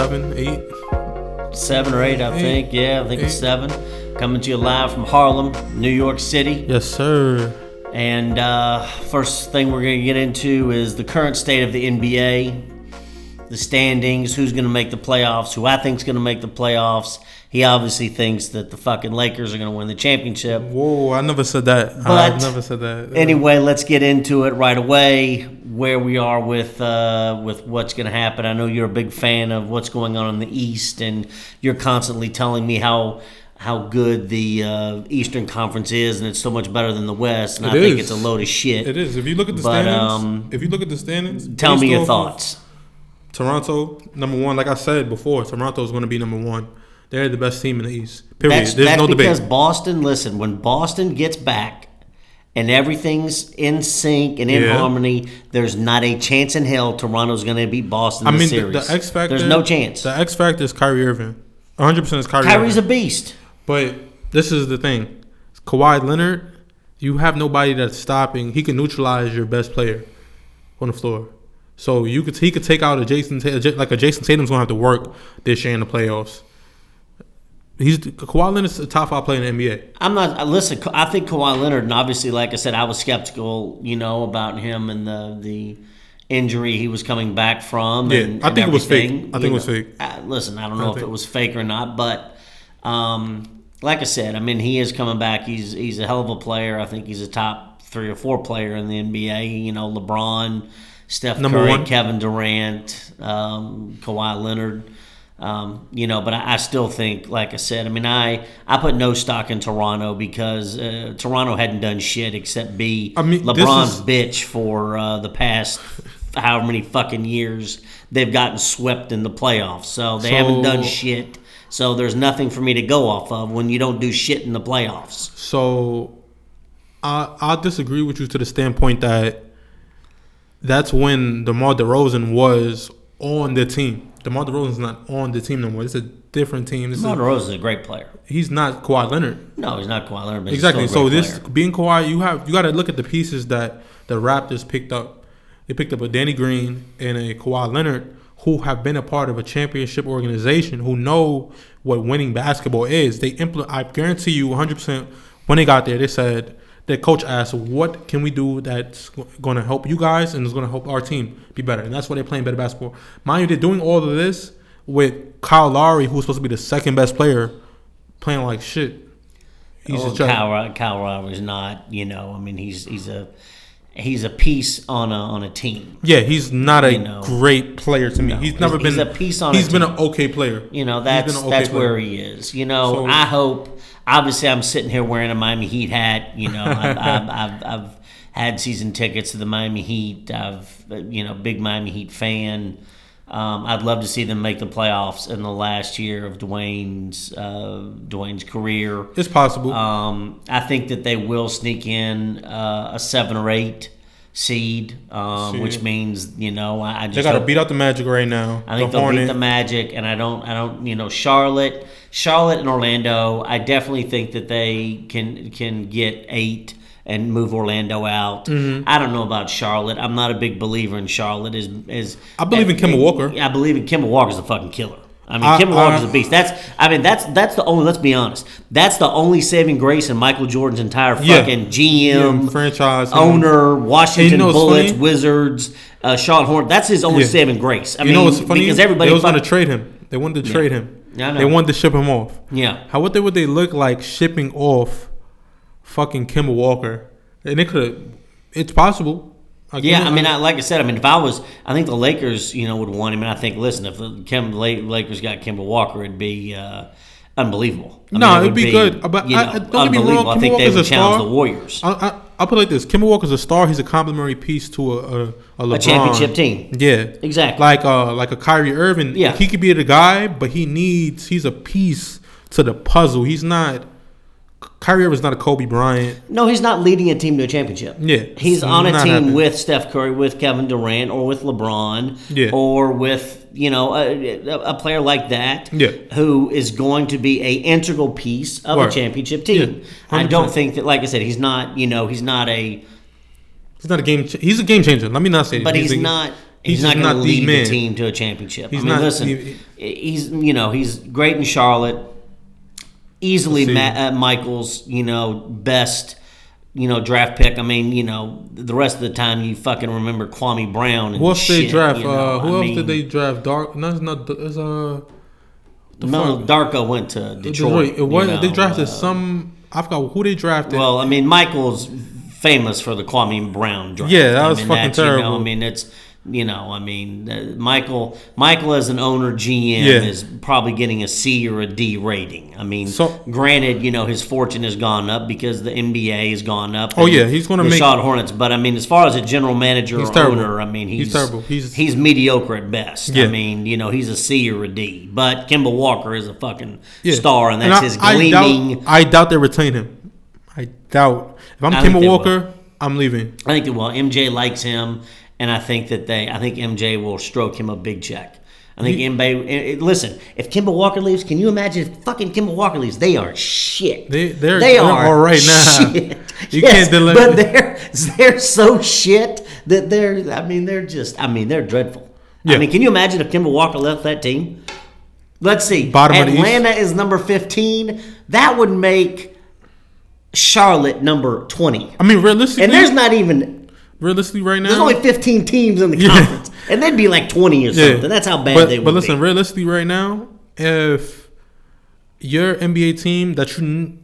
seven, eight. Seven or eight, I Eight. think. Yeah, I think it's seven. Coming to you live from Harlem, New York City. Yes, sir. And uh, first thing we're going to get into is the current state of the NBA, the standings, who's going to make the playoffs, who I think is going to make the playoffs. He obviously thinks that the fucking Lakers are going to win the championship. Whoa, I never said that. I But never said that. Anyway, let's get into it right away. Where we are with uh, with what's going to happen. I know you're a big fan of what's going on in the East, and you're constantly telling me how how good the uh, Eastern Conference is, and it's so much better than the West. And It I think it's a load of shit. It is. If you look at the But, standings, um, if you look at the standings, Tell me your off thoughts. Toronto, number one. Like I said before, Toronto is going to be number one. They're the best team in the East. Period. That's, There's that's no debate. because. Boston. Listen, when Boston gets back. And everything's in sync and in Yeah. harmony. There's not a chance in hell Toronto's going to beat Boston. I in mean, the the, X factor. There's no chance. The X factor is Kyrie Irving. 100 percent is Kyrie. Kyrie's a beast. But this is the thing. Kawhi Leonard, you have nobody that's stopping. He can neutralize your best player on the floor. So you could he could take out a Jayson like a Jayson Tatum's gonna have to work this year in the playoffs. He's Kawhi Leonard's a top five player in the NBA. I'm not. Listen, I think Kawhi Leonard, and obviously, like I said, I was skeptical, you know, about him and the the injury he was coming back from. Yeah, and, I and think it was fake. I think you it was fake. Uh, listen, I don't know if think- it was fake or not, but um, like I said, I mean, he is coming back. He's he's a hell of a player. I think he's a top three or four player in the NBA. You know, LeBron, Steph Number Curry, one. Kevin Durant, um, Kawhi Leonard. Um, you know, but I, I still think, like I said, I mean, I I put no stock in Toronto because uh, Toronto hadn't done shit except be I mean, LeBron's is- bitch for uh, the past however many fucking years they've gotten swept in the playoffs. So they haven't done shit. So there's nothing for me to go off of when you don't do shit in the playoffs. So I I disagree with you to the standpoint that that's when DeMar DeRozan was on the team. DeMar DeRozan's not on the team no more. It's a different team. This DeMar is, DeRozan is a great player. he's not Kawhi Leonard. No, he's not Kawhi Leonard, but Exactly. So this player. being Kawhi, you have you got to look at the pieces that the Raptors picked up. They picked up a Danny Green and a Kawhi Leonard who have been a part of a championship organization who know what winning basketball is. They implement. I guarantee you, 100 percent when they got there, they said their coach asked, "What can we do that's going to help you guys and is going to help our team be better?" And that's why they're playing better basketball. Mind you, they're doing all of this with Kyle Lowry, who's supposed to be the second best player, playing like shit. He's Oh, Kyle, Kyle Lowry's not. You know, I mean, he's he's a he's a piece on a on a team. Yeah, he's not a You know. great player to me. he's never he's- been he's a piece on a He's been team. an okay player. You know, that's been that's player. where he is. You know, So- I hope. Obviously, I'm sitting here wearing a Miami Heat hat. You know, I've, I've, I've, I've had season tickets to the Miami Heat. I've you know, big Miami Heat fan. Um, I'd love to see them make the playoffs in the last year of Dwyane's uh, Dwyane's career. It's possible. Um, I think that they will sneak in uh, a seven or eight seed, um, Seed. which means you know I, I just they got to beat out the Magic right now. I think the they'll Hornet. beat the Magic, and I don't, I don't, you know, Charlotte, Charlotte and Orlando. I definitely think that they can can get eight and move Orlando out. Mm-hmm. I don't know about Charlotte. I'm not a big believer in Charlotte. Is is I believe in Kemba Walker. Yeah, I believe in Kemba Walker's a fucking killer. I mean, I- Kemba Walker's a beast. That's, I mean, that's that's the only. Let's be honest. That's the only saving grace in Michael Jordan's entire Yeah. fucking GM, Yeah, franchise him. owner, Washington you know Bullets, funny? Wizards, uh, Charlotte Hornet. That's his only Yeah. saving grace. I You mean, know what's funny? because everybody they was going to trade him. They wanted to trade him. Yeah. They wanted to ship him off. Yeah. How what they would they look like shipping off fucking Kemba Walker? And it could. It's possible. Like, Yeah, I mean, I, like I said, I mean, if I was, I think the Lakers, you know, would want him. And I think, listen, if the Kim, Lakers got Kemba Walker, it'd be uh, unbelievable. I No, mean, it it'd would be good, but you I- know, I- don't get me wrong. I think they Walker's would a challenge star. the Warriors. I, I, I'll put it like this: Kemba Walker's a star. He's a complimentary piece to a a, a, LeBron. championship team. Yeah, Exactly. Like uh, like a Kyrie Irving. Yeah. he could be the guy, but he needs. He's a piece to the puzzle. He's not. Kyrie Irving's not a Kobe Bryant. No, he's not leading a team to a championship. Yeah, he's on a team happening. with Steph Curry, with Kevin Durant, or with LeBron, Yeah. or with you know a, a- player like that, Yeah. who is going to be a integral piece of Right. a championship team. Yeah, I don't think that, like I said, he's not. You know, he's not a He's not a game. Ch- he's a game changer. Let me not say. but that. he's, a- not. he's He's, not going to not the lead the team to a championship. He's I mean, not- listen, he- he's you know he's great in Charlotte. Easily, uh, Michael's you know best you know draft pick. I mean, you know the rest of the time you fucking remember Kwame Brown. And Who else shit, they draft? you know? uh, who I else mean, did they draft? Dark. No, it's not. It's uh. No, fuck? Darko went to Detroit. Detroit. It was, you know, they drafted uh, some. I forgot who they drafted. Well, I mean, Michael's famous for the Kwame Brown draft. Yeah, that I was mean, fucking that's, You know, terrible. I mean, it's you know, I mean, uh, Michael Michael as an owner GM Yeah. is probably getting a C or a D rating. I mean, So- granted, you know, his fortune has gone up because the NBA has gone up. Oh, yeah, he's gonna the make- Charlotte Hornets. But I mean, as far as a general manager or terrible. owner, I mean, he's, He's terrible. He's- he's mediocre at best. Yeah. I mean, you know, he's a C or a D. But Kemba Walker is a fucking Yeah. star, and that's I- his I gleaming. doubt, I doubt they retain him. I doubt. If I'm I Kemba Walker, I'm leaving. I think it well, MJ likes him, and I think that they, I think MJ will stroke him a big check. I think MJ. eh, eh, Listen, if Kemba Walker leaves, can you imagine if fucking Kemba Walker leaves? They are shit. They- they're- they they're all right now. Shit. You yes, can't deli- but they're they're so shit that they're. I mean, they're just. I mean, they're dreadful. I mean, can you imagine if Kemba Walker left that team? Let's see. Bottom of. Atlanta is number fifteen. That would make Charlotte number twenty. I mean, realistically, And there's not even realistically right now. there's only 15 teams in the Yeah. conference, and they'd be like 20 or something. That's how bad but, they would But listen, be. realistically, right now, if your NBA team that you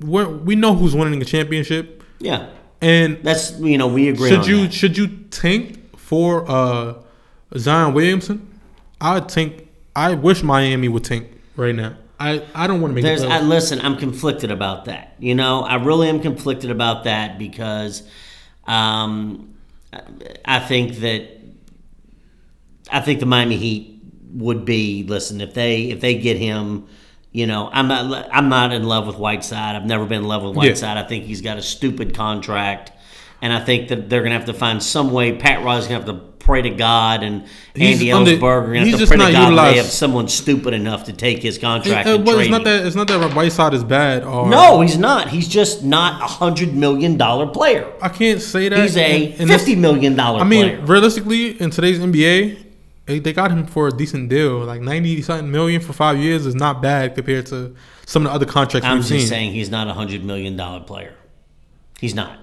we know who's winning a championship, yeah, and that's you know we agree. should on you that. should you tank for uh Zion Williamson? I think I wish Miami would tank right now. I, I don't want to make There's, it. I, listen, I'm conflicted about that. You know, I really am conflicted about that because um, I- think that I think the Miami Heat would be listen if they if they get him. You know, I'm not I'm not in love with Whiteside. I've never been in love with Yeah. Whiteside. I think he's got a stupid contract, and I think that they're gonna have to find some way. Pat Riley's gonna have to pray to God, and He's Andy under- Elisburg are gonna have to pray to God they have someone stupid enough to take his contract. it, well, it's not that it's not that Whiteside is bad. Or No, he's not. He's just not a hundred million dollar player. I can't say that. He's a And- and fifty million dollar I mean, player. realistically, in today's NBA, they, got him for a decent deal. Like ninety something million for five years is not bad compared to some of the other contracts I'm just seen. saying he's not a hundred million dollar player. He's not.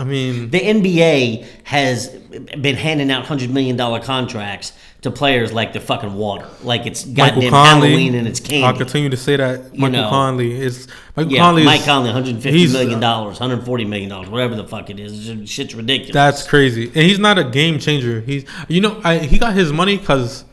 I mean, The NBA has been handing out hundred million dollar contracts to players like the fucking water, like it's Michael goddamn Conley. Halloween and it's King. I'll continue to say that Michael know. Conley is Michael Yeah, Conley. Mike is, Conley, 150 he's- million uh, dollars, 140 million dollars, whatever the fuck it is. Shit's ridiculous. That's crazy, and he's not a game changer. He's you know I, he got his money because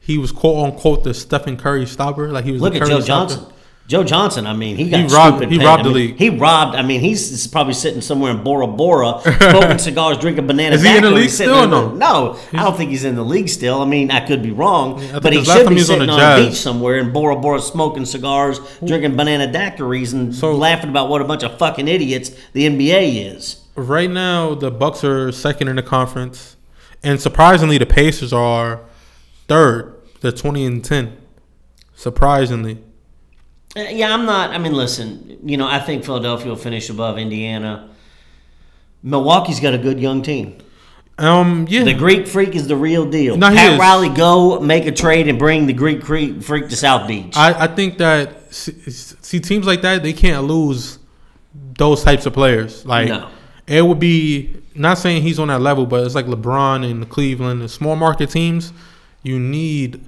he was quote unquote the Stephen Curry stopper. Like he was Look the at Curry Joe stopper. Johnson. Joe Johnson, I mean, he got He robbed- stupid he paid. robbed I the league. He robbed. I mean, he's probably sitting somewhere in Bora Bora, smoking cigars, drinking banana. Is he in the league still no? No, I don't think he's in the league still. I mean, I could be wrong, think but he should be on sitting the on, a beach somewhere in Bora Bora, smoking cigars, drinking banana daiquiris, and So- laughing about what a bunch of fucking idiots the NBA is. Right now, the Bucks are second in the conference, and surprisingly, the Pacers are third. They're twenty and ten. Surprisingly, Yeah, I'm not. I mean, listen, you know, I think Philadelphia will finish above Indiana. Milwaukee's got a good young team. um, yeah, The Greek Freak is the real deal. No, Pat is. Riley, go make a trade and bring the Greek Freak to South Beach. I, I think that see, see teams like that they can't lose those types of players. Like No. it would be not saying he's on that level, but it's like LeBron and Cleveland, the small market teams. You need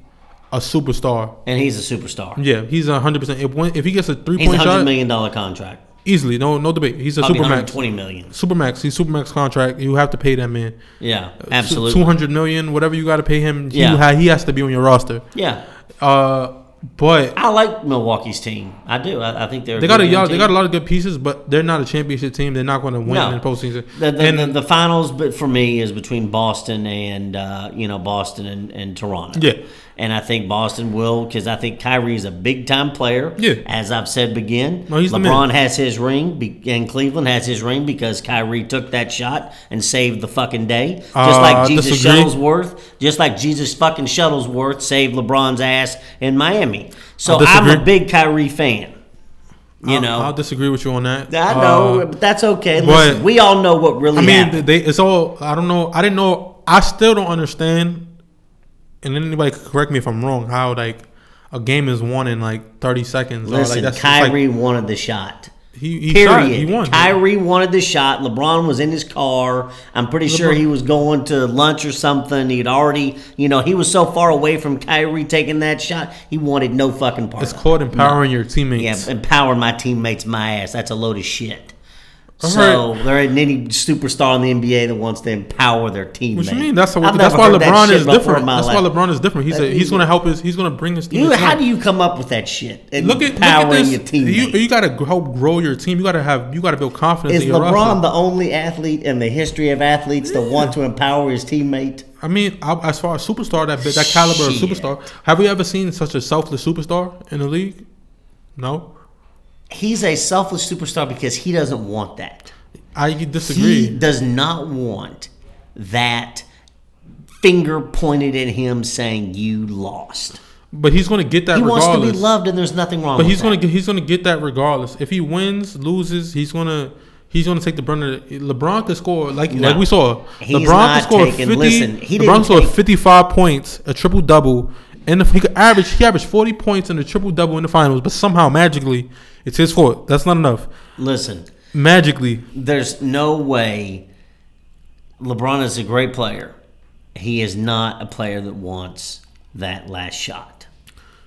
a superstar. and he's a superstar. Yeah, he's a hundred percent. If when- if he gets a three He's a point hundred shot, million dollar contract. easily, no no debate. He's a Probably super hundred twenty million. Supermax. He's supermax contract. You have to pay that man. Yeah, Two absolutely. hundred million, whatever you got to pay him. He, Yeah. ha- he has to be on your roster. Yeah, Uh, but I like Milwaukee's team. I do. I, I think they're. they got a good young they team. got a lot of good pieces, but they're not a championship team. They're not going to win No. in the postseason. The, the, and the, the finals, but for me, is between Boston and uh, you know Boston and, and Toronto. Yeah. And I think Boston will because I think Kyrie is a big time player. Yeah. as I've said begin. No, LeBron has his ring, be- and Cleveland has his ring because Kyrie took that shot and saved the fucking day. Just Uh, like Jesus. Shuttlesworth, just like Jesus fucking Shuttlesworth saved LeBron's ass in Miami. So I'm a big Kyrie fan. You I'll- know, I'll disagree with you on that. I know, Uh, but that's okay. but- we all know what really I mean, happened. they, it's all. I don't know. I didn't know. I still don't understand. And anybody could correct me if I'm wrong. How like a game is won in like 30 seconds. or, like, Listen, that's just, like, Kyrie wanted the shot. he, he shot. Period. He won. Kyrie wanted the shot. LeBron was in his car. I'm pretty sure he was going to lunch or something. He'd already, you know, he was so far away from Kyrie taking that shot. He wanted no fucking part. It's called empowering your teammates. Yeah, empowering my teammates my ass. That's a load of shit. All So there ain't any superstar in the NBA that wants to empower their teammates. What you mean? That's, I've that's why that LeBron shit is different. That's why. LeBron is different. He's a, he's going to help his. He's going to bring his team. You, how do you come up with that shit? And look at empowering look your at this? teammates. You, you got to help grow your team. You got to have. You got to build confidence. Is in your LeBron roster. the only athlete in the history of athletes that want to empower his teammate? I mean, as far as superstar, that that caliber of superstar. Have we ever seen such a selfless superstar in the league? No, He's a selfless superstar because he doesn't want that. I disagree. He does not want that finger pointed at him saying you lost. but he's going to get that He wants to be loved, and there's nothing wrong. But with he's that. going to get he's going to get that regardless. If he wins, loses, he's going to he's going to take the it. LeBron could score like No. like we saw. He's LeBron could score taking- 50. listen, he LeBron scored 55 points, a triple double, and he could average he averaged 40 points in a triple double in the finals. But somehow magically, it's his fault. That's not enough. Listen, Magically, there's no way LeBron is a great player. He is not a player that wants that last shot.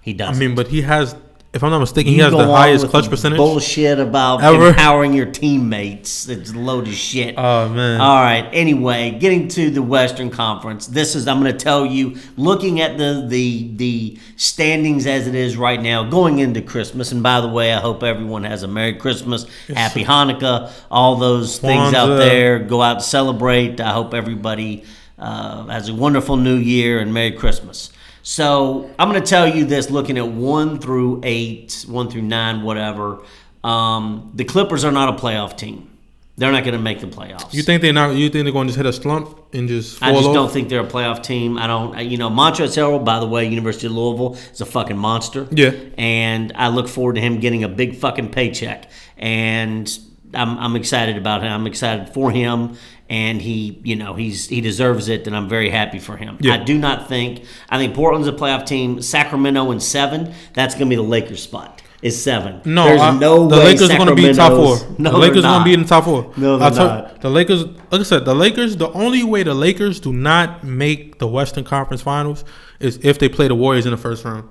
He doesn't. I mean, but he has. If I'm not mistaken, he You has the highest clutch percentage. Bullshit about Ever. empowering your teammates. It's a load of shit. Oh man. All right. Anyway, getting to the Western Conference. This is I'm going to tell you, looking at the the the standings as it is right now, going into Christmas. And by the way, I hope everyone has a Merry Christmas, Happy Hanukkah, all those things out there. Go out and celebrate. I hope everybody uh, has a wonderful New Year and Merry Christmas. So I'm going to tell you this: looking at one through eight, one through nine, whatever. Um, the Clippers are not a playoff team. They're not going to make the playoffs. You think they're not? You think they're going to just hit a slump and just fall I just off? don't think they're a playoff team. I don't, you know, Montrezl Harrell, by the way, University of Louisville, is a fucking monster. Yeah. And I look forward to him getting a big fucking paycheck. And I'm, I'm excited about him. I'm excited for him. And he, you know, he's he deserves it, and I'm very happy for him. Yeah. I do not think I think Portland's a playoff team. Sacramento in seven, that's gonna be the Lakers spot. Is seven. No, There's I- no the way Lakers are going to be in the top four. No, the Lakers are going to be in top four. No, they're I told- not. The Lakers, like I said, the Lakers. The only way the Lakers do not make the Western Conference Finals is if they play the Warriors in the first round.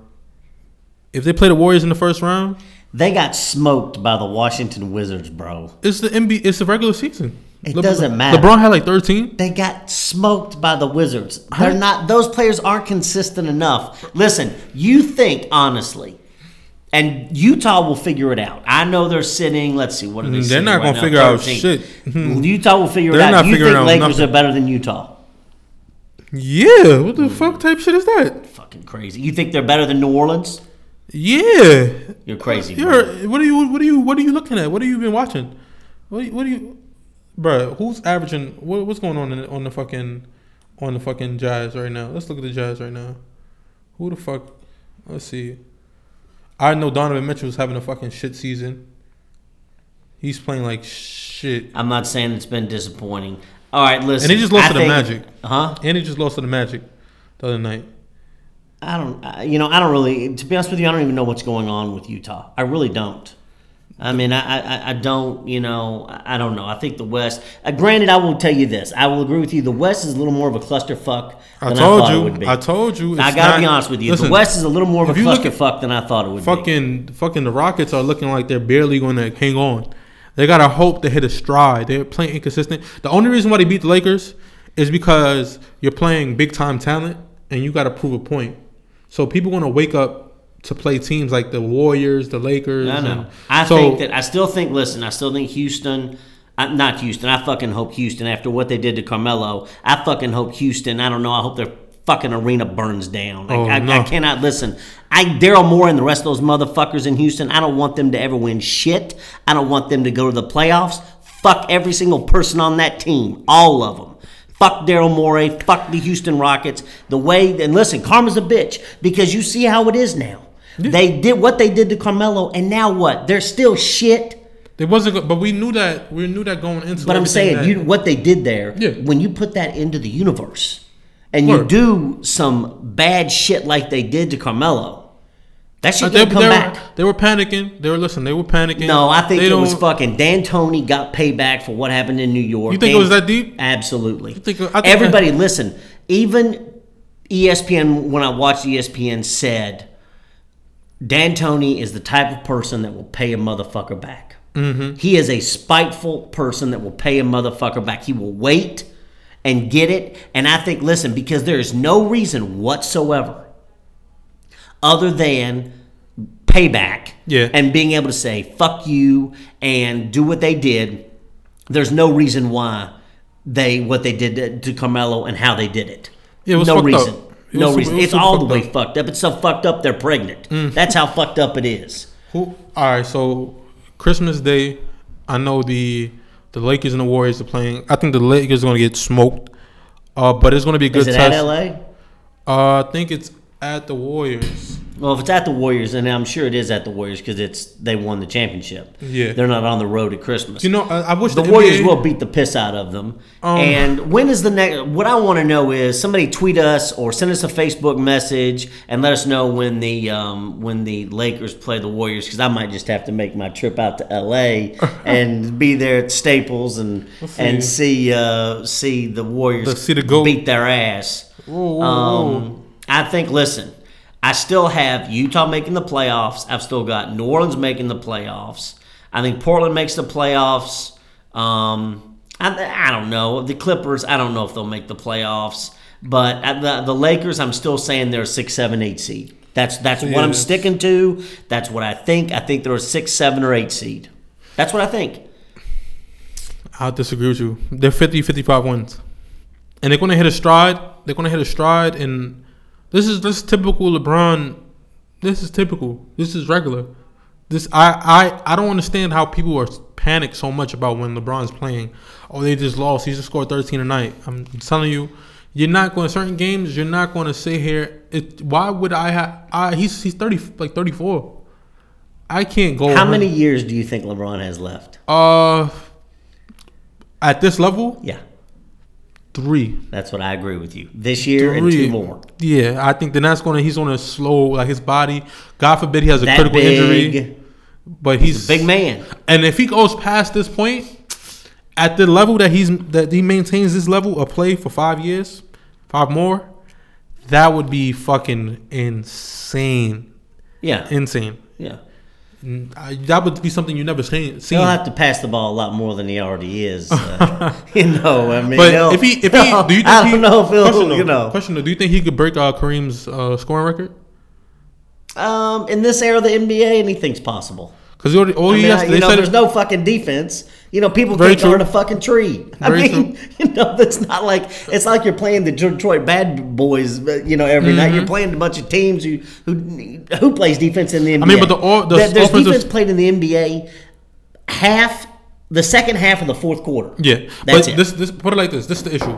If they play the Warriors in the first round, They got smoked by the Washington Wizards, bro. it's the NBA. It's the regular season. It doesn't matter. LeBron had like thirteen. They got smoked by the Wizards. They're not; those players aren't consistent enough. Listen, you think honestly, and Utah will figure it out. I know they're sitting. Let's see, what are they? Mm, they're sitting not right gonna now? figure out shit. Mm-hmm. Utah will figure it They're out. not You think out Lakers nothing. are better than Utah? Yeah, what the fuck type shit is that? Fucking crazy. You think they're better than New Orleans? Yeah, You're crazy. You're what are you what are you what are you looking at? What have you been watching? What what are you, bro? Who's averaging? What, what's going on in, on the fucking on the fucking Jazz right now? Let's look at the Jazz right now. Who the fuck? Let's see. I know Donovan Mitchell Mitchell's having a fucking shit season. He's playing like shit, I'm not saying it's been disappointing. All right, listen. and he just lost I to the think- Magic. Huh? And he just lost to the Magic the other night. I don't, you know, I don't really, to be honest with you, I don't even know what's going on with Utah. I really don't. I mean, I, I, I don't, you know, I I don't know. I think the West, uh, granted, I will tell you this. I will agree with you. The West is a little more of a clusterfuck I than I, told thought it you. would be. I told you. I it's got to be honest with you. Listen, the West is a little more of a if you look at clusterfuck than I thought it would be. fucking fucking the Rockets are looking like they're barely going to hang on. They gotta hope to hit a stride. They're playing inconsistent. The only reason why they beat the Lakers is because you're playing big time talent and you got to prove a point. So people want to wake up to play teams like the Warriors, the Lakers. I know. and- I so, think that I still think. Listen, I still think Houston. Uh, not Houston. I fucking hope Houston. After what they did to Carmelo, I fucking hope Houston. I don't know. I hope their fucking arena burns down. I, Oh, I, no. I cannot listen. I Daryl Morey and the rest of those motherfuckers in Houston. I don't want them to ever win shit. I don't want them to go to the playoffs. Fuck every single person on that team. All of them. Fuck Daryl Morey. Fuck the Houston Rockets. The way and listen, karma's a bitch because you see how it is now. They did what they did to Carmelo, and now what? They're still shit. It wasn't good, but we knew that. We knew that going into. But I'm saying that- you what they did there. Yeah. When you put that into the universe, and you do some bad shit like they did to Carmelo, that Uh, shit they, gonna come they back. Were, they were panicking. They were listen. They were panicking. No, I think They it was fucking D'Antoni got payback for what happened in New York. You think it was that deep? Absolutely. think- think- Everybody, listen. Even ESPN, when I watched ESPN, said D'Antoni is the type of person that will pay a motherfucker back. Mm-hmm. He is a spiteful person that will pay a motherfucker back. He will wait and get it. And I think, listen, because there is no reason whatsoever other than payback Yeah. and being able to say fuck you and do what they did there's no reason why they what they did to, carmelo and how they did it Yeah, it was no reason up. It no was- reason it it's all the way up. Mm. fucked up it's so fucked up they're pregnant that's how fucked up it is Who? All right. So Christmas Day, I know the the Lakers and the Warriors are playing. I think the Lakers are gonna get smoked. Uh, but it's gonna be a good is it test. at la Uh, I think it's at the Warriors. Well if it's at the warriors and i'm sure it is at the warriors because it's they won the championship Yeah. they're not on the road at christmas You know, I, I wish The the, Warriors NBA will beat the piss out of them. Um, and when is the next? What I want to know is somebody tweet us or send us a Facebook message and let us know when the um, when the Lakers play the Warriors because I might just have to make my trip out to LA and be there at Staples and see. and see uh, see the Warriors Let's see the beat their ass. Whoa, whoa, Um, I think. Listen, I still have Utah making the playoffs. I've still got New Orleans making the playoffs. I think Portland makes the playoffs. Um, I, I don't know the Clippers. I don't know if they'll make the playoffs. But the the Lakers, I'm still saying they're a six, seven, eight seed. That's that's what I'm sticking to. That's what I think. I think they're a six, seven, or eight seed. That's what I think. I'll disagree with you. They're 50, 55 wins. And they're going to hit a stride. They're going to hit a stride. And this is this is typical LeBron. This is typical. This is regular. This I I, I don't understand how people are panicked so much about when LeBron's playing. Oh, they just lost. He just scored 13 a night. I'm telling you, you're not going to certain games. You're not going to sit here. It, why would I have? I he's he's 30 like 34. I can't go. How many years do you think LeBron has left? Uh, at this level, Yeah, three. that's what I agree with you. This year and two more. Yeah, I think then that's gonna he's gonna slow like his body. God forbid he has a That critical big, injury, but he's a big man. And if he goes past this point, at the level that he's that he maintains this level of play for five years, five more, that would be fucking insane, Yeah, insane. yeah. I, that would be something you never seen. seen. He'll have to pass the ball a lot more than he already is. Uh, you know, I mean, But if he, if he, do you think I he, don't know if question he'll, though, you know, question do you think he could break uh, Kareem's uh, scoring record? um, in this era of the NBA, anything's possible. Because all, all I he mean, has, you know, said there's no fucking defense. You know, people Very can't guard a fucking tree. I Very mean, you know, that's not like it's like you're playing the Detroit Bad Boys. uh, You know, every night you're playing a bunch of teams who who who plays defense in the NBA. Mm-hmm. mean, but the all- the there's defense played in the NBA half the second half of the fourth quarter. Yeah, That's but it. this this put it like this. This is the issue.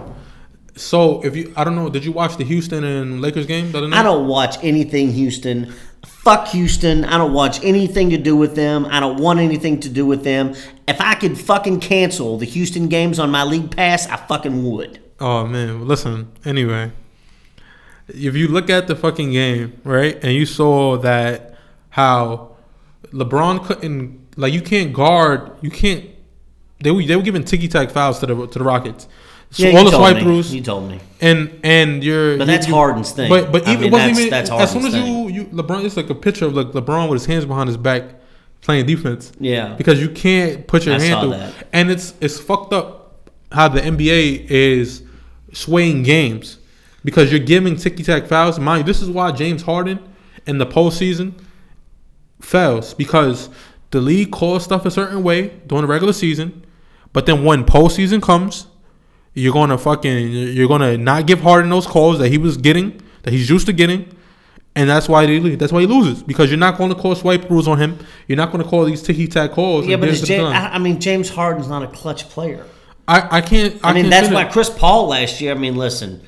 So if you, I don't know, did you watch the Houston and Lakers game the other night? I don't watch anything Houston. Fuck Houston. I don't watch anything to do with them. I don't want anything to do with them. If I could fucking cancel the Houston games on my league pass, I fucking would. Oh man, listen. Anyway, if you look at the fucking game, right, and you saw that how LeBron couldn't, like, you can't guard, you can't. They were they were giving ticky tack fouls to the to the Rockets. So Yeah, all the swipe me. throughs. You told me. and and you're But that's you- Harden's thing. But but I even mean, wasn't that's- even that's as soon as Harden's you you LeBron it's like a picture of like LeBron with his hands behind his back playing defense. Yeah. Because you can't put your I hand through. that. And it's it's fucked up how the NBA is swaying games because you're giving ticky tack fouls. Mind you, this is why James Harden in the postseason fails because the league calls stuff a certain way during the regular season, but then when postseason comes, you're gonna fucking you're gonna not give Harden those calls that he was getting that he's used to getting, and that's why they. That's why he loses because you're not going to call swipe rules on him. You're not going to call these ticky tack calls. Yeah, but it's James. I, I mean, James Harden's not a clutch player. I, I can't. I, I mean, can't that's why that. Chris Paul last year. I mean, listen,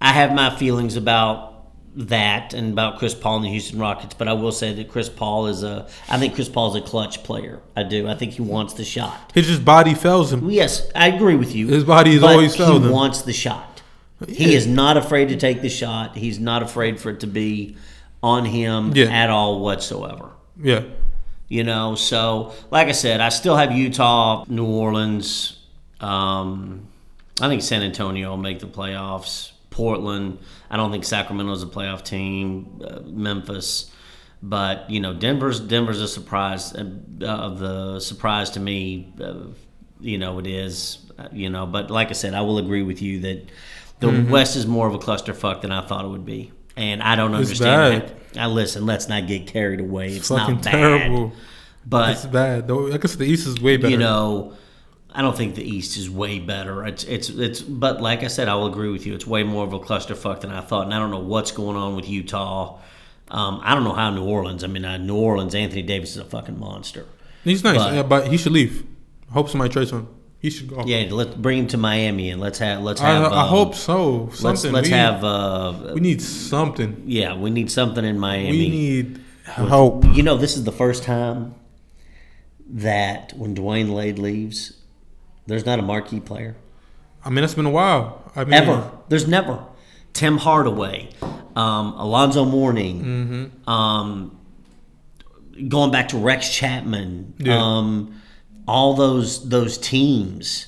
I have my feelings about that and about Chris Paul and the Houston Rockets, but I will say that Chris Paul is a. I think Chris Paul is a clutch player. I do. I think he wants the shot. His just body fails him. Yes, I agree with you. His body is always failed He him. wants the shot. He is not afraid to take the shot. He's not afraid for it to be on him Yeah. at all whatsoever. Yeah. You know, so like I said, I still have Utah, New Orleans. Um, I think San Antonio will make the playoffs. Portland. I don't think Sacramento's a playoff team. Uh, Memphis, but you know, Denver's Denver's a surprise uh, of the surprise to me. Uh, you know, it is. uh, You know, but like I said, I will agree with you that the Mm-hmm. West is more of a clusterfuck than I thought it would be. And I don't It's understand that. I listen. Let's not get carried away. It's, Fucking not bad. terrible. But It's bad. I guess the East is way better. you know, I don't think the East is way better. It's it's it's. But like I said, I will agree with you. It's way more of a clusterfuck than I thought, and I don't know what's going on with Utah. Um, I don't know how New Orleans. I mean, uh, New Orleans. Anthony Davis is a fucking monster. he's nice, but- yeah, but he should leave. I hope somebody trades him. He should go. Yeah, let's bring him to Miami and let's have let's I, have. I um, hope so. Let's Something. let's we, have. Uh, we need something. yeah, we need something in Miami. We need hope. You know, this is the first time that when Dwyane Wade leaves, there's not a marquee player. I mean, it's been a while. I mean, Ever. There's never. Tim Hardaway, um, Alonzo Mourning, Mm-hmm. um, going back to Rex Chapman, Yeah. um, all those those teams.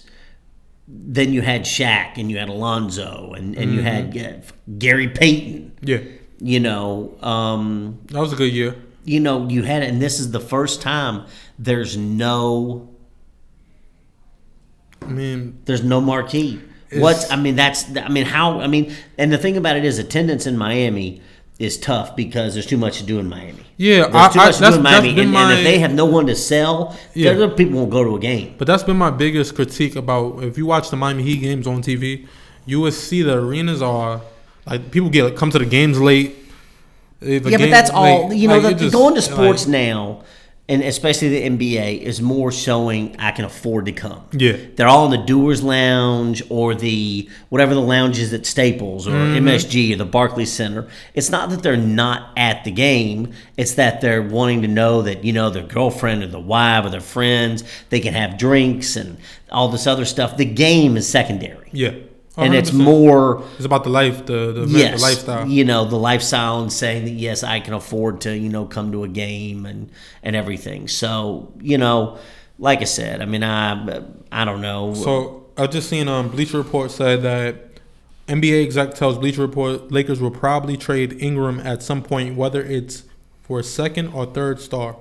Then you had Shaq and you had Alonzo and, and you Mm-hmm. had uh, Gary Payton. Yeah, You know, um, that was a good year. you know, you had, it, and this is the first time there's no I mean, There's no marquee. What's I mean that's I mean how I mean and the thing about it is attendance in Miami is tough because there's too much to do in Miami. Yeah, there's I- too I- much to do in Miami, and, and if they have no one to sell, Yeah. other people won't go to a game. but that's been my biggest critique about if you watch the Miami Heat games on TV, you will see the arenas are like people get come to the games late. Yeah, but that's all. like- you know, like, the, just- going to sports like, now, and especially the NBA, is more showing I can afford to come. Yeah. they're all in the Doers Lounge or the whatever the lounge is at Staples or Mm-hmm. MSG or the Barclays Center. It's not that they're not at the game; it's that they're wanting to know that you know their girlfriend or the wife or their friends they can have drinks and all this other stuff. The game is secondary, Yeah, and it's more It's about the life, the the, yes, the lifestyle. You know, the lifestyle and saying that yes, I can afford to, you know, come to a game and and everything. So, you know, like I said, I mean, I I don't know. So i've just seen um Bleacher Report said that NBA exec tells Bleacher Report Lakers will probably trade Ingram at some point, whether it's for a second or third star.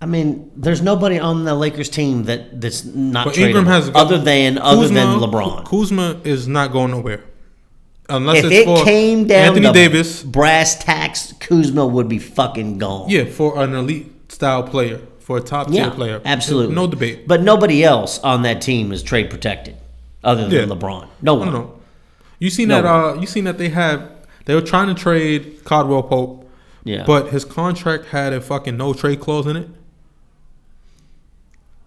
I mean, there's nobody on the Lakers team that that's not But Ingram has other than other Kuzma- than LeBron. Kuzma is not going nowhere unless if it's it for came down Anthony to Davis. brass tacks, Kuzma would be fucking gone. Yeah, for an elite style player, for a top tier player, absolutely, no debate. But nobody else on that team is trade protected, other than Yeah. LeBron. No one. don't. You seen No. that? Uh, you seen that they have they were trying to trade Caldwell Pope, Yeah, but his contract had a fucking no trade clause in it.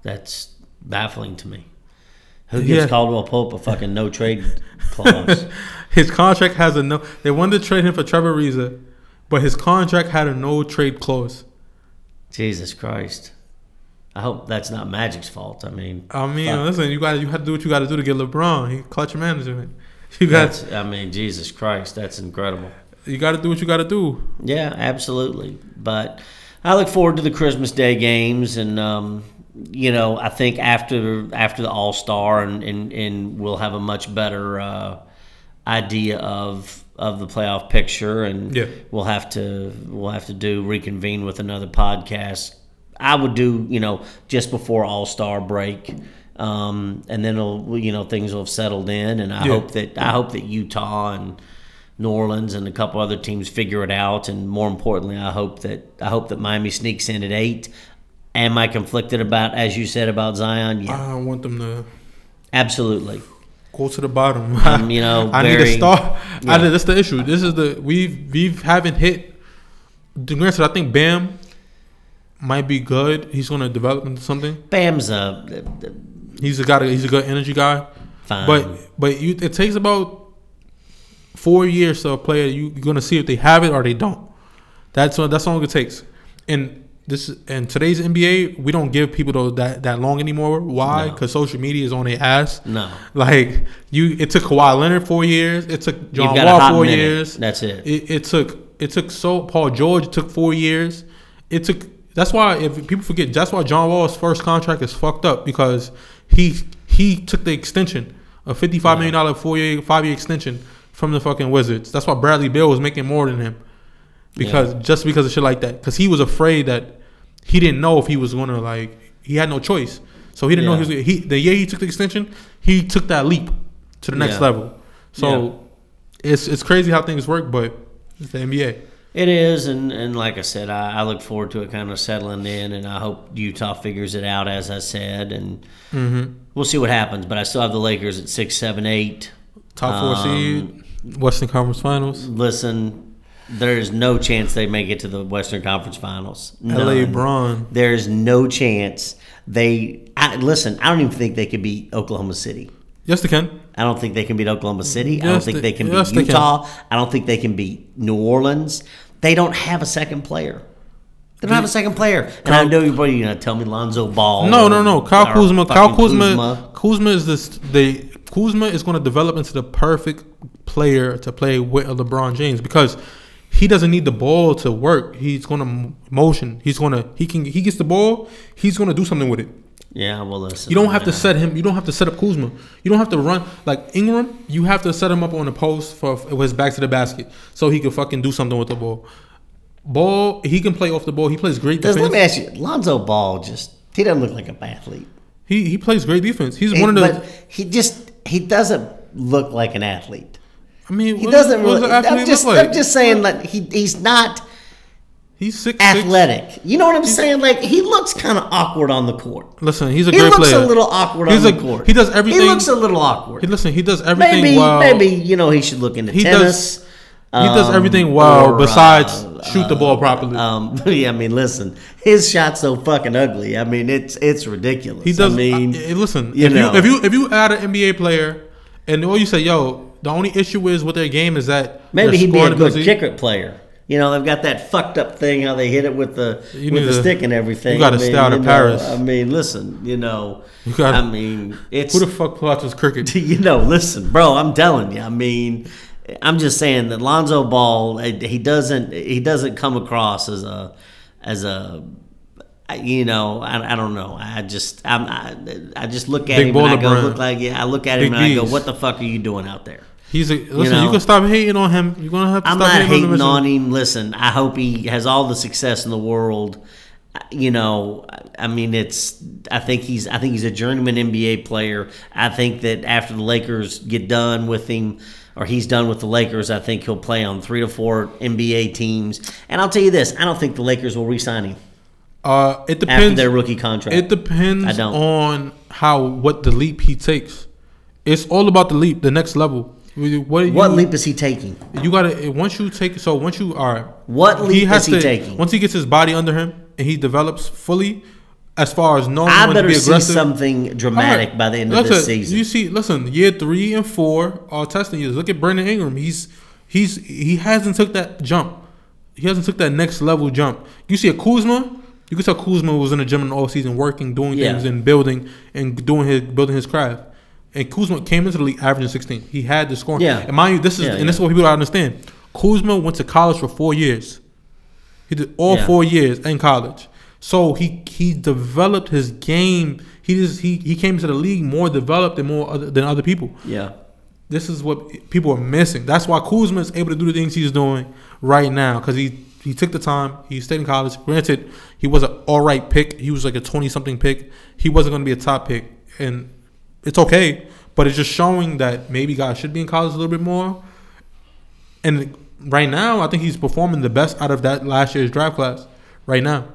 That's baffling to me. Who gives Yeah. Caldwell Pope a fucking no trade clause? His contract has a no. They wanted to trade him for Trevor Ariza, but his contract had a no trade clause. Jesus Christ. I hope that's not Magic's fault. I mean, I mean, Fuck. listen, you got you have to do what you got to do to get LeBron. He clutch management. You got I mean, Jesus Christ, that's incredible. you got to do what you got to do. Yeah, absolutely. But I look forward to the Christmas Day games, and um, you know, I think after after the All Star, and, and and we'll have a much better uh, idea of of the playoff picture, and Yeah. we'll have to we'll have to do reconvene with another podcast. I would do you know just before All Star break. Um, and then it'll, you know things will have settled in, and I Yeah. hope that I hope that Utah and New Orleans and a couple other teams figure it out. And more importantly, I hope that I hope that Miami sneaks in at eight. Am I conflicted about, as you said about Zion? Yeah, I want them to absolutely. go to the bottom. Um, you know, I need very- a star. yeah. I, that's the issue. This is the we've we haven't hit. Granted, I think Bam might be good. He's going to develop into something. Bam's a He's a. A, he's a good energy guy. fine. But but you, it takes about four years to a player. You, you're gonna see if they have it or they don't. That's what that's all it takes. And this and today's NBA, we don't give people those, that that long anymore. Why? No. Because social media is on their ass. No. Like you, it took Kawhi Leonard four years. It took John You've got a Wall four minute. years. That's it. It, it took it took so Paul George took four years. It took that's why if people forget that's why John Wall's first contract is fucked up because he he took the extension a fifty five million dollar four year five year extension from the fucking Wizards. That's why Bradley Beal was making more than him because just because of shit like that because he was afraid that he didn't know if he was gonna like he had no choice so he didn't know he was he the year he took the extension he took that leap to the next Yeah. level so it's it's crazy how things work but it's the NBA. It is, and, and like I said, I, I look forward to it kind of settling in, and I hope Utah figures it out, as I said, and Mm-hmm. we'll see what happens. But I still have the Lakers at six, seven, eight. Top four Um, seed, Western Conference Finals. Listen, there's no chance they make it to the Western Conference Finals. LA None. Braun. There's no chance they. I, listen, I don't even think they could beat Oklahoma City. Yes, they can. I don't think they can beat Oklahoma City. I don't think they- they can yes, beat they can. Utah. I don't think they can beat New Orleans. They don't have a second player. They don't have a second player. And I Kyle- know you're probably to tell me Lonzo Ball. No, no, no. Kyle Kuzma. Kyle fucking Kuzma. Kuzma is this. The Kuzma is going to develop into the perfect player to play with LeBron James because he doesn't need the ball to work. He's going to motion. He's going to. He can. He gets the ball. He's going to do something with it. Yeah, well, listen. You don't have to uh, set him. You don't have to set up Kuzma. You don't have to run like Ingram. You have to set him up on the post for with his back to the basket so he can fucking do something with the ball. Ball. He can play off the ball. He plays great defense. let me ask you, Lonzo Ball just he doesn't look like an athlete. He he plays great defense. He's He- one of the. but he just he doesn't look like an athlete. I mean, He what- doesn't what does really. athlete I'm just look like? I'm just saying that he he's not He's six. athletic. You know what I'm saying? Like he looks kind of awkward on the court. Listen, he's a He great looks a little awkward He's on a- the court. he does everything- He looks a little awkward. He, listen, he does everything maybe well. maybe you know he should look into He tennis. does- He does um, everything well or, besides uh, shoot the ball properly. Um, yeah, I mean, listen, his shot's so fucking ugly. I mean, it's it's ridiculous. he does. I mean, I- listen, you if know. you if you if you add an NBA player, and all you say, yo, the only issue is with their game is that maybe he'd be a good kicker player. You know, they've got that fucked up thing how they hit it with the You with the to- stick and everything. you gotta I mean, stay out of you know, Paris. I mean, listen, you know, You gotta- I mean, it's Who the fuck watches cricket? you know, listen, bro, I'm telling you. I mean, I'm just saying that Lonzo Ball, eh, he doesn't he doesn't come across as a as a you know, I, I don't know. I just I'm, I, I just look at Big him and I go brand. look like yeah. I look at him Big and I go, what the fuck are you doing out there? He's a listen. You, know. can stop hating on him. You're gonna have to I'm stop not hating, hating on him. him. Listen, I hope he has all the success in the world. You know, I mean, it's. I think he's. I think he's a journeyman NBA player. I think that after the Lakers get done with him, or he's done with the Lakers, I think he'll play on three to four NBA teams. And I'll tell you this: I don't think the Lakers will re-sign him Uh, it after depends. their rookie contract. It depends on how what the leap he takes. It's all about the leap, the next level. What, you, what leap is he taking? You gotta once you take so once you are What leap he is he taking? Once he gets his body under him and he develops fully, as far as knowing I to better be see something dramatic Alright, by the end of this it. season. You see, listen, year three and four are testing years. Look at Brandon Ingram. He's he's he hasn't took that jump. He hasn't took that next level jump. You see a Kuzma. You can tell Kuzma was in the gym in the all season, working, doing Yeah. things, and building and doing his building his craft. And Kuzma came into the league averaging 16. He had the scoring. Yeah. And mind you, this is Yeah, and this is what people don't understand. Kuzma went to college for four years. He did all four years in college. So he he developed his game. He just he he came to the league more developed and more other, than other people. yeah. This is what people are missing. That's why Kuzma is able to do the things he's doing right now because he he took the time. He stayed in college. Granted, he was an all right pick. He was like a twenty something pick. He wasn't going to be a top pick, and it's okay. But it's just showing that maybe guys should be in college a little bit more. And right now, I think he's performing the best out of that last year's draft class. Right now,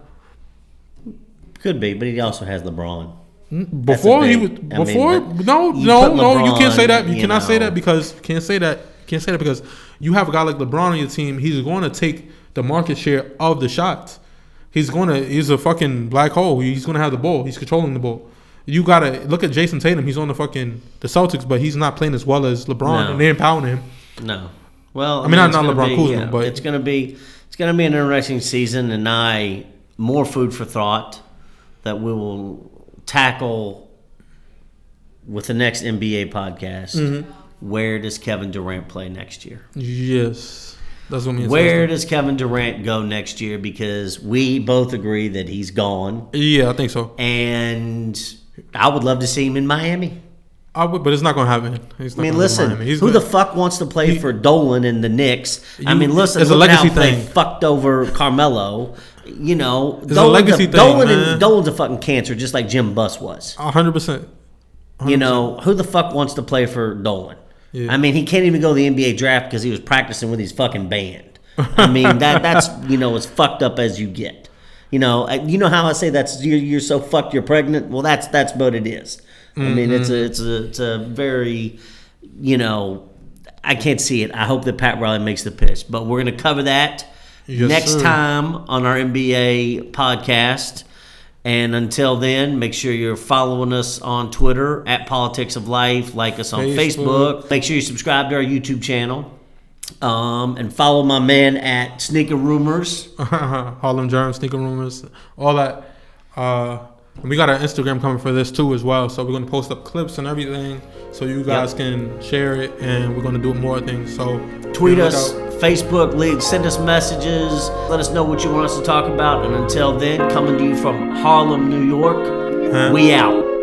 Could be, but he also has LeBron. before he was I mean, before no no no you can't say that you, you cannot say that because can't say that can't say that because you have a guy like LeBron on your team he's going to take the market share of the shots he's going to he's a fucking black hole he's going to have the ball he's controlling the ball you gotta look at Jayson Tatum he's on the fucking the Celtics but he's not playing as well as LeBron No. and they're empowering him No. Well, I mean, not- it's not gonna LeBron be, Kuzma, know, but- it's gonna be it's gonna be an interesting season, and I more food for thought that we will tackle with the next NBA podcast. Mm-hmm. Where does Kevin Durant play next year? Yes, that's what Where does Kevin Durant go next year? Because we both agree that he's gone. Yeah, I think so. and I would love to see him in Miami. I would, but it's not gonna happen. He's not I mean, to listen, He's who gonna- the fuck wants to play for Dolan and the Knicks? I mean, listen, it's a legacy thing. fucked over Carmelo. You know, a legacy thing, Dolan, and, Dolan's a fucking cancer, just like Jim Buss was. A hundred percent. You know, who the fuck wants to play for Dolan? Yeah. I mean, he can't even go to the NBA draft because he was practicing with his fucking band. I mean, that that's you know as fucked up as you get. You know, you know how I say that's you're, you're so fucked you're pregnant. Well, that's that's what it is. I mean, it's a mm-hmm. it's a it's a very, you know, I can't see it. I hope that Pat Riley makes the pitch, but we're gonna cover that Yes, next sir. time on our NBA podcast. And until then, make sure you're following us on Twitter at Politics of Life. Like us on Facebook. Facebook. Make sure you subscribe to our YouTube channel. Um, and follow my man at Sneaker Rumors. Harlem Germs, sneaker rumors, all that. Uh, and we got our Instagram coming for this too as well. So we're gonna post up clips and everything, so you guys can share it, and we're gonna do more things. So Tweet be on the us. Facebook, lead, send us messages. Let us know what you want us to talk about. And until then, coming to you from Harlem, New York, Huh? we out.